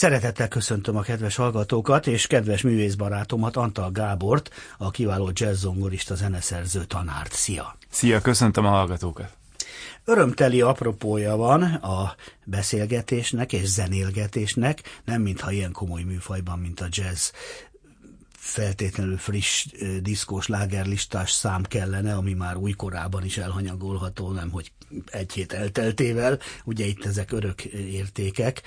Szeretettel köszöntöm a kedves hallgatókat és kedves művészbarátomat, Antal Gábort, a kiváló jazzzongorista zeneszerző tanárt. Szia! Szia, köszöntöm a hallgatókat! Örömteli apropója van a beszélgetésnek és zenélgetésnek, nem mintha ilyen komoly műfajban, mint a jazz feltétlenül friss diszkós lágerlistás szám kellene, ami már újkorában is elhanyagolható, nem hogy egy hét elteltével, ugye itt ezek örök értékek,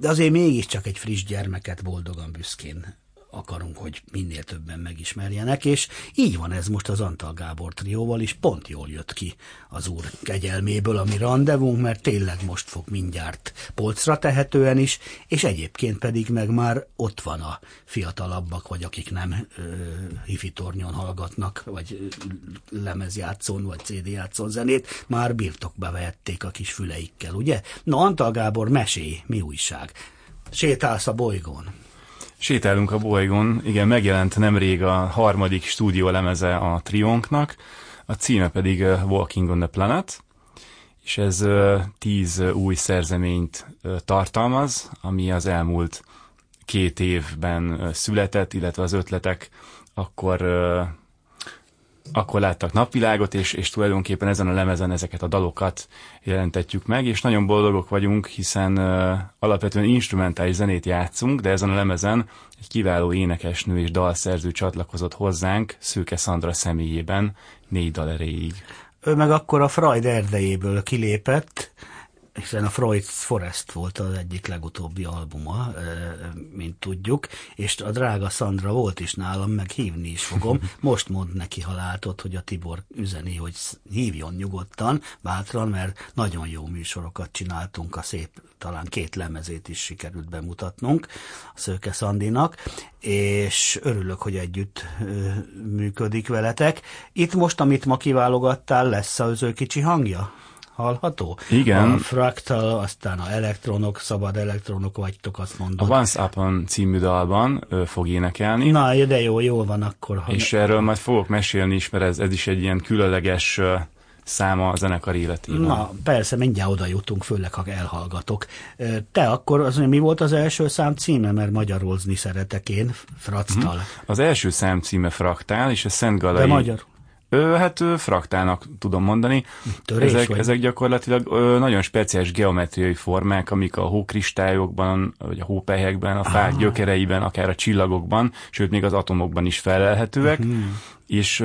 de azért mégiscsak egy friss gyermeket boldogan büszkén akarunk, hogy minél többen megismerjenek, és így van ez most az Antal Gábor trióval is, pont jól jött ki az úr kegyelméből a mi rendezvunk, mert tényleg most fog mindjárt polcra tehetően is, és egyébként pedig meg már ott van a fiatalabbak, vagy akik nem ö, hifi tornyon hallgatnak, vagy lemezjátszón, vagy CD játszón zenét, már birtokba vehették a kis füleikkel, ugye? Na, Antal Gábor, mesé, mi újság? Sétálsz a bolygón. Sétálunk a bolygón, igen, megjelent nemrég a harmadik stúdiólemeze a Trionknak, a címe pedig Walking on the Planet, és ez tíz új szerzeményt tartalmaz, ami az elmúlt két évben született, illetve az ötletek akkor akkor láttak napvilágot, és, és tulajdonképpen ezen a lemezen ezeket a dalokat jelentetjük meg, és nagyon boldogok vagyunk, hiszen uh, alapvetően instrumentális zenét játszunk, de ezen a lemezen egy kiváló énekesnő és dalszerző csatlakozott hozzánk Szőke Szandra személyében négy dal erejéig. Ő meg akkor a Freud erdejéből kilépett, hiszen a Freud's Forest volt az egyik legutóbbi albuma, mint tudjuk, és a drága Sandra volt is nálam, meg hívni is fogom. Most mond neki, ha látod, hogy a Tibor üzeni, hogy hívjon nyugodtan, bátran, mert nagyon jó műsorokat csináltunk, a szép, talán két lemezét is sikerült bemutatnunk a Szőke Szandinak, és örülök, hogy együtt működik veletek. Itt most, amit ma kiválogattál, lesz az ő kicsi hangja? Hallható? Igen. A fraktal, aztán a elektronok, szabad elektronok vagytok, azt mondod. A Once Upon című dalban ő fog énekelni. Na, de jó, jól van akkor. Ha és ne... erről majd fogok mesélni is, mert ez, ez is egy ilyen különleges száma a zenekar életében. Na, persze, mindjárt oda jutunk, főleg, ha elhallgatok. Te akkor, az, mi volt az első szám címe, mert magyarolzni szeretek én, Fractal. Hmm. Az első szám címe Fraktál, és a Szent Galai... De magyar. Hát fraktálnak tudom mondani. Törés ezek, vagy? ezek gyakorlatilag nagyon speciális geometriai formák, amik a hókristályokban, vagy a hópelyhekben, a fák ah. gyökereiben, akár a csillagokban, sőt még az atomokban is felelhetőek. Uh-huh és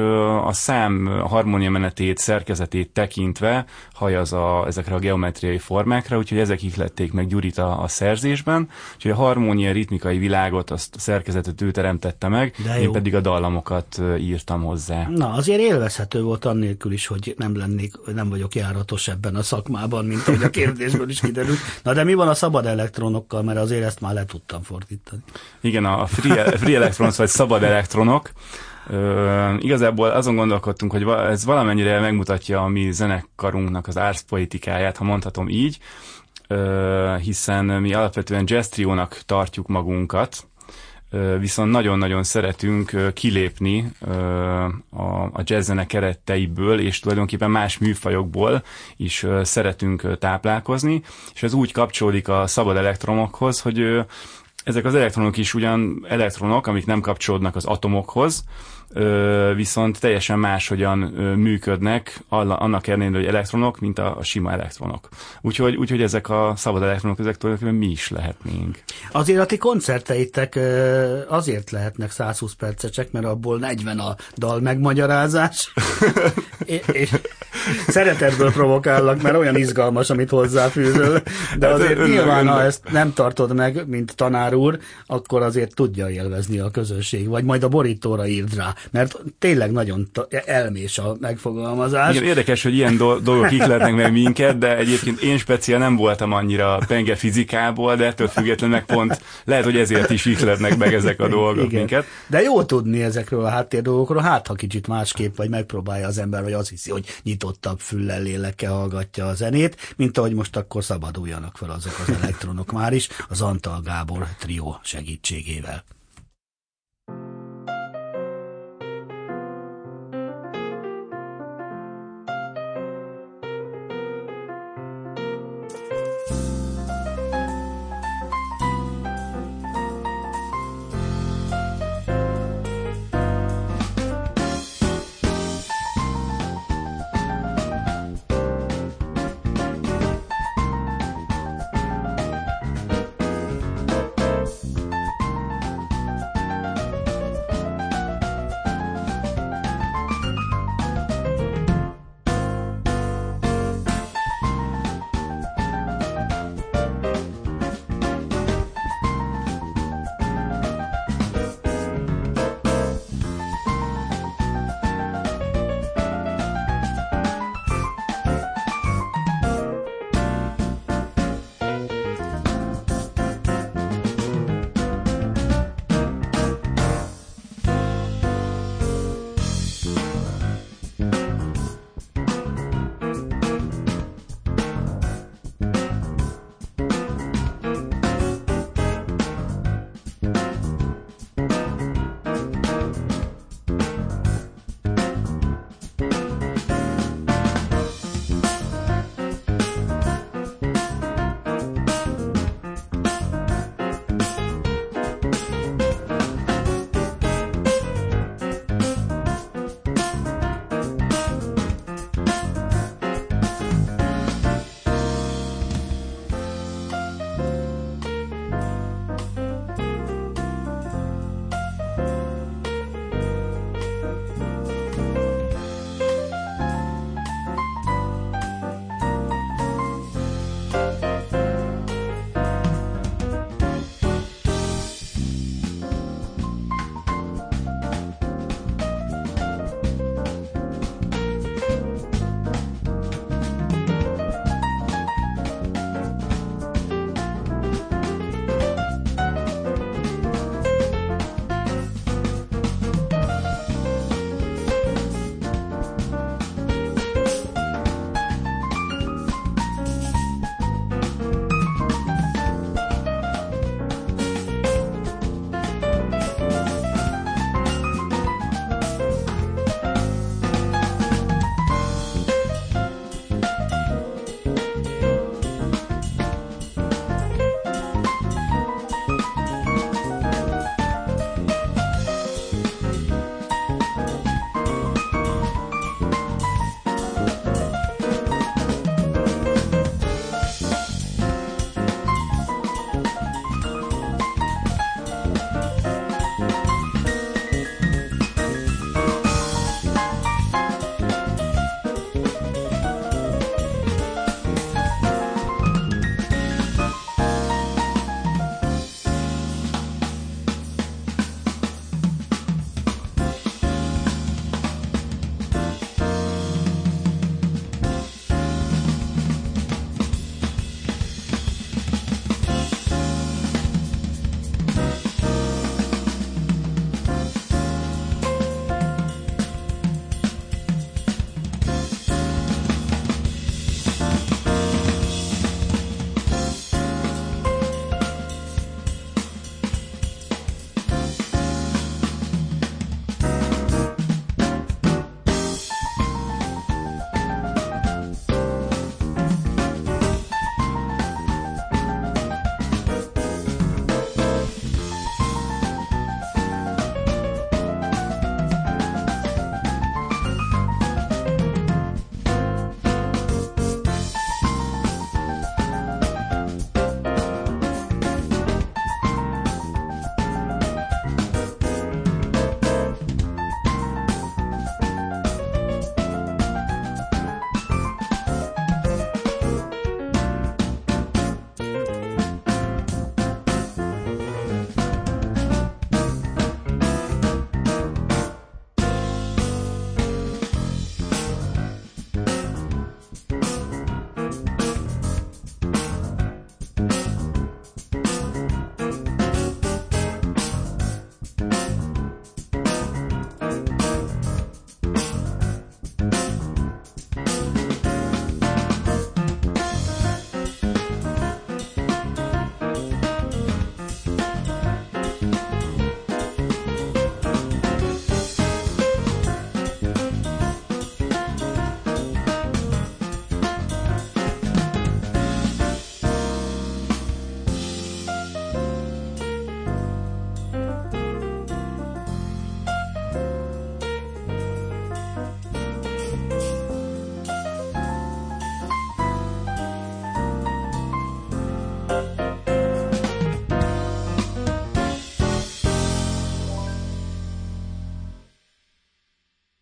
a szám harmóniamenetét, szerkezetét tekintve hajaz a, ezekre a geometriai formákra, úgyhogy ezek ihlették meg Gyurit a, a szerzésben, úgyhogy a harmónia ritmikai világot, azt a szerkezetet ő teremtette meg, én pedig a dallamokat írtam hozzá. Na, azért élvezhető volt annélkül is, hogy nem lennék, nem vagyok járatos ebben a szakmában, mint ahogy a kérdésből is kiderült. Na, de mi van a szabad elektronokkal, mert azért ezt már le tudtam fordítani. Igen, a free, free electrons, vagy szabad elektronok, Ö, igazából azon gondolkodtunk, hogy ez valamennyire megmutatja a mi zenekarunknak az árszpolitikáját, ha mondhatom így, ö, hiszen mi alapvetően jazz triónak tartjuk magunkat, viszont nagyon-nagyon szeretünk kilépni a jazz-zene kereteiből, és tulajdonképpen más műfajokból is szeretünk táplálkozni, és ez úgy kapcsolódik a szabad elektronokhoz, hogy ezek az elektronok is ugyan elektronok, amik nem kapcsolódnak az atomokhoz, viszont teljesen máshogyan működnek, annak ellenére, hogy elektronok, mint a, a sima elektronok. Úgyhogy, úgyhogy ezek a szabad elektronok, ezek tulajdonképpen mi is lehetnénk. Azért a ti koncerteitek azért lehetnek 120 percesek, mert abból 40 a dal megmagyarázás. és, és szeretetből provokállak, mert olyan izgalmas, amit hozzáfűzöl, de hát azért nyilván, ha ezt nem tartod meg, mint tanár úr, akkor azért tudja élvezni a közönség, vagy majd a borítóra írd rá mert tényleg nagyon elmés a megfogalmazás. Igen, érdekes, hogy ilyen do- dolgok ihletnek meg minket, de egyébként én speciál nem voltam annyira penge fizikából, de ettől függetlenül meg pont lehet, hogy ezért is ihletnek meg ezek a dolgok Igen. minket. De jó tudni ezekről a háttér dolgokról, hát ha kicsit másképp, vagy megpróbálja az ember, vagy azt hiszi, hogy nyitottabb füllel, lélekkel hallgatja a zenét, mint ahogy most akkor szabaduljanak fel azok az elektronok már is, az Antal Gábor trió segítségével.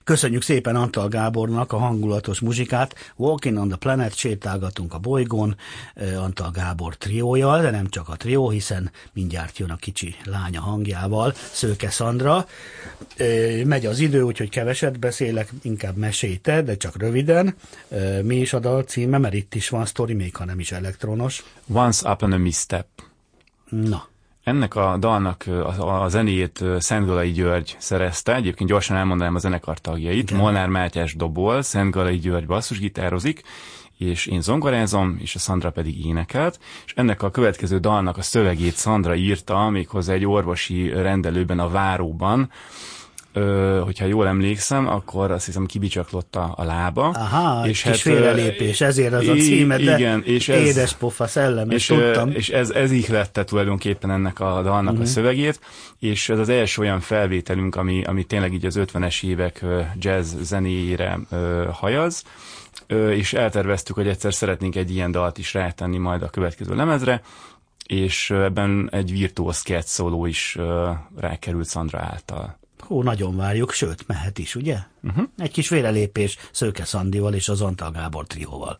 Köszönjük szépen Antal Gábornak a hangulatos muzsikát. Walking on the Planet, sétálgatunk a bolygón Antal Gábor triójal, de nem csak a trió, hiszen mindjárt jön a kicsi lánya hangjával, Szőke Szandra. Megy az idő, úgyhogy keveset beszélek, inkább meséte, de csak röviden. Mi is a dal címe, mert itt is van sztori, még ha nem is elektronos. Once Upon a Misstep. Na. Ennek a dalnak a, a zenéjét Szentgalai György szerezte, egyébként gyorsan elmondanám a zenekar tagjait. Igen. Molnár Mátyás dobol, Szentgalai György basszusgitározik, és én zongorázom, és a Szandra pedig énekelt, és ennek a következő dalnak a szövegét Szandra írta, méghozzá egy orvosi rendelőben a Váróban, ö, hogyha jól emlékszem, akkor azt hiszem kibicsaklotta a lába. Aha, és kis hát, félrelépés, ezért az a címe, de igen, és ez, édes pofa szellem, és, tudtam. És ez, ez ihlette tulajdonképpen ennek a dalnak uh-huh. a mhm. szövegét, és ez az első olyan felvételünk, ami, ami tényleg így az 50-es évek jazz zenéjére hajaz, és elterveztük, hogy egyszer szeretnénk egy ilyen dalt is rátenni majd a következő lemezre, és ebben egy virtuóz szóló is rákerült Szandra által. Hú, nagyon várjuk, sőt, mehet is, ugye? Uh-huh. Egy kis vérelépés Szőke Szandival és az Antal Gábor trióval.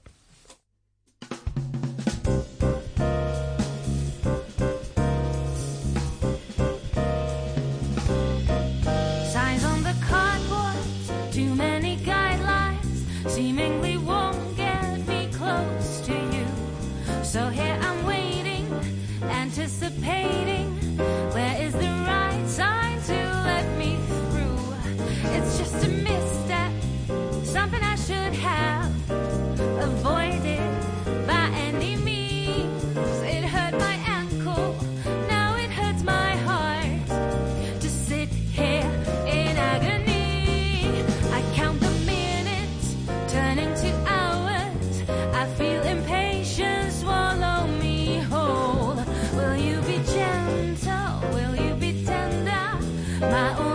马。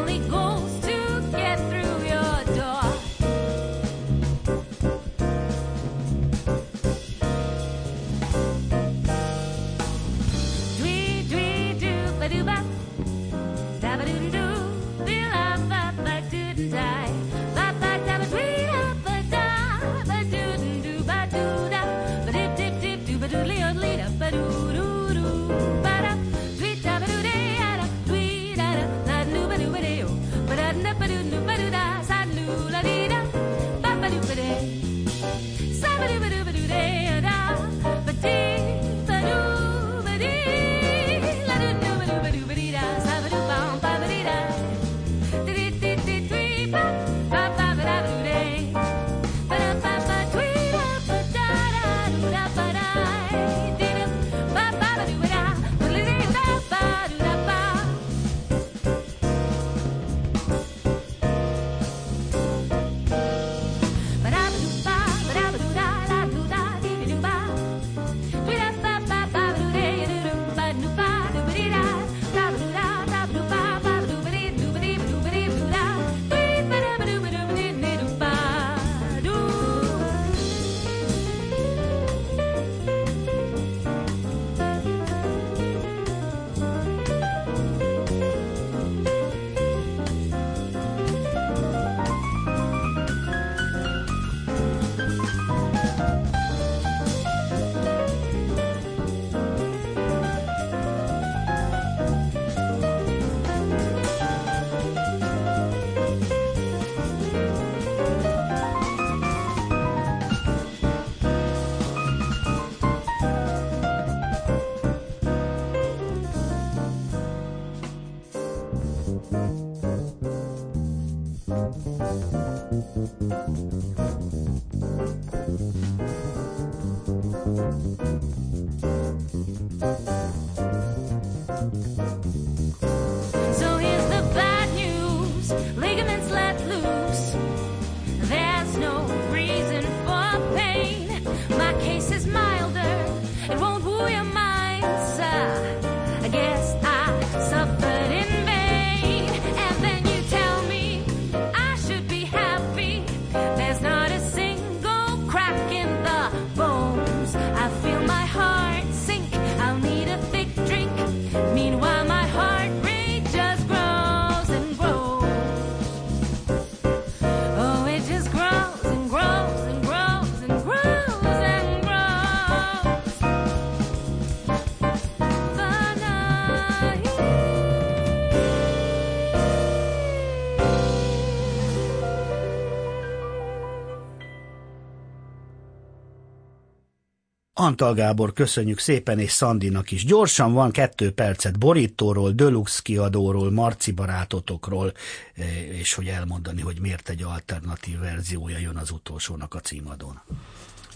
Antal Gábor, köszönjük szépen, és Szandinak is. Gyorsan van kettő percet Borítóról, Deluxe kiadóról, Marci barátotokról, eh, és hogy elmondani, hogy miért egy alternatív verziója jön az utolsónak a címadón.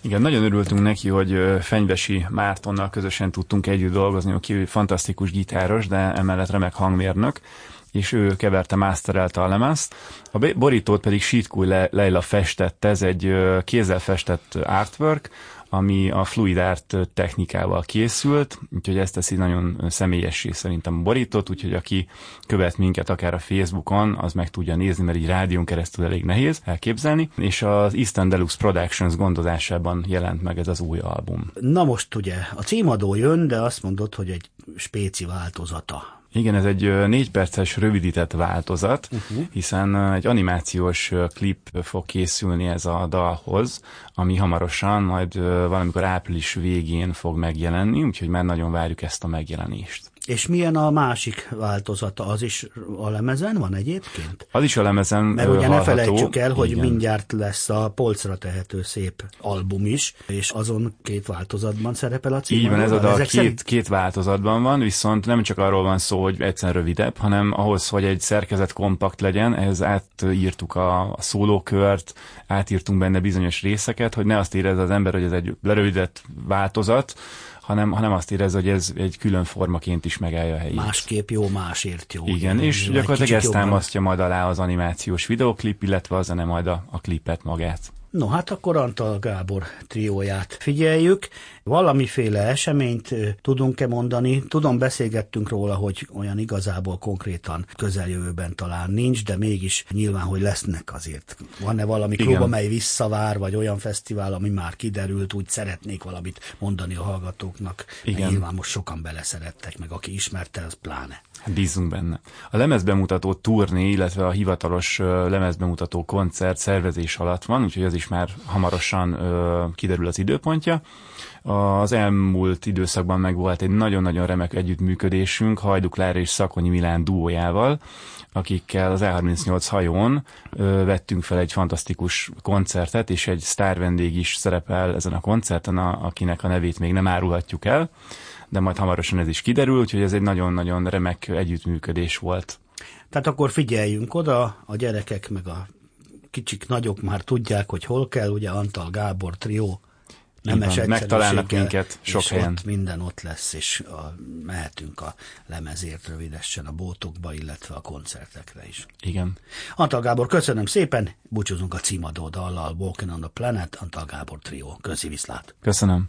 Igen, nagyon örültünk neki, hogy Fenyvesi Mártonnal közösen tudtunk együtt dolgozni, aki fantasztikus gitáros, de emellett remek hangmérnök, és ő keverte, masterelte a lemezt. A borítót pedig Sítkúj Leila festett, ez egy kézzel festett artwork, ami a fluid art technikával készült, úgyhogy ezt teszi nagyon személyessé szerintem a borítót, úgyhogy aki követ minket akár a Facebookon, az meg tudja nézni, mert így rádión keresztül elég nehéz elképzelni, és az Eastern Deluxe Productions gondozásában jelent meg ez az új album. Na most ugye a címadó jön, de azt mondod, hogy egy spéci változata igen, ez egy négy perces rövidített változat, uh-huh. hiszen egy animációs klip fog készülni ez a dalhoz, ami hamarosan majd valamikor április végén fog megjelenni, úgyhogy már nagyon várjuk ezt a megjelenést. És milyen a másik változata? Az is a lemezen van egyébként? Az is a lemezen Mert ugye hallható. ne felejtsük el, hogy Igen. mindjárt lesz a polcra tehető szép album is, és azon két változatban szerepel a cím. Így van, ez a dal két, szerint... két változatban van, viszont nem csak arról van szó, hogy egyszer rövidebb, hanem ahhoz, hogy egy szerkezet kompakt legyen, ehhez átírtuk a, a szólókört, átírtunk benne bizonyos részeket, hogy ne azt érezze az ember, hogy ez egy lerövidett változat, hanem, hanem azt érez, hogy ez egy külön formaként is megállja a helyét. Másképp jó, másért jó. Igen, és gyakorlatilag ezt támasztja majd alá az animációs videoklip, illetve a zene majd a, a klipet magát. No, hát akkor Antal Gábor trióját figyeljük. Valamiféle eseményt tudunk-e mondani? Tudom, beszélgettünk róla, hogy olyan igazából konkrétan közeljövőben talán nincs, de mégis nyilván, hogy lesznek azért. Van-e valami Igen. klub, amely visszavár, vagy olyan fesztivál, ami már kiderült, úgy szeretnék valamit mondani a hallgatóknak. Igen. Nyilván most sokan beleszerettek, meg aki ismerte, az pláne. Hát bízunk benne. A lemezbemutató turné, illetve a hivatalos lemezbemutató koncert szervezés alatt van, úgyhogy az is már hamarosan kiderül az időpontja. Az elmúlt időszakban meg volt egy nagyon-nagyon remek együttműködésünk Hajduk Lára és Szakonyi Milán duójával, akikkel az E38 hajón ö, vettünk fel egy fantasztikus koncertet, és egy sztár vendég is szerepel ezen a koncerten, a, akinek a nevét még nem árulhatjuk el de majd hamarosan ez is kiderül, úgyhogy ez egy nagyon-nagyon remek együttműködés volt. Tehát akkor figyeljünk oda, a gyerekek meg a kicsik, nagyok már tudják, hogy hol kell, ugye Antal Gábor trió nemes Megtalálnak minket sok és helyen. Ott minden ott lesz, és a, mehetünk a lemezért rövidesen a bótokba, illetve a koncertekre is. Igen. Antal Gábor, köszönöm szépen, búcsúzunk a címadó dallal, Walking on the Planet, Antal Gábor trió. Köszi viszlát. Köszönöm.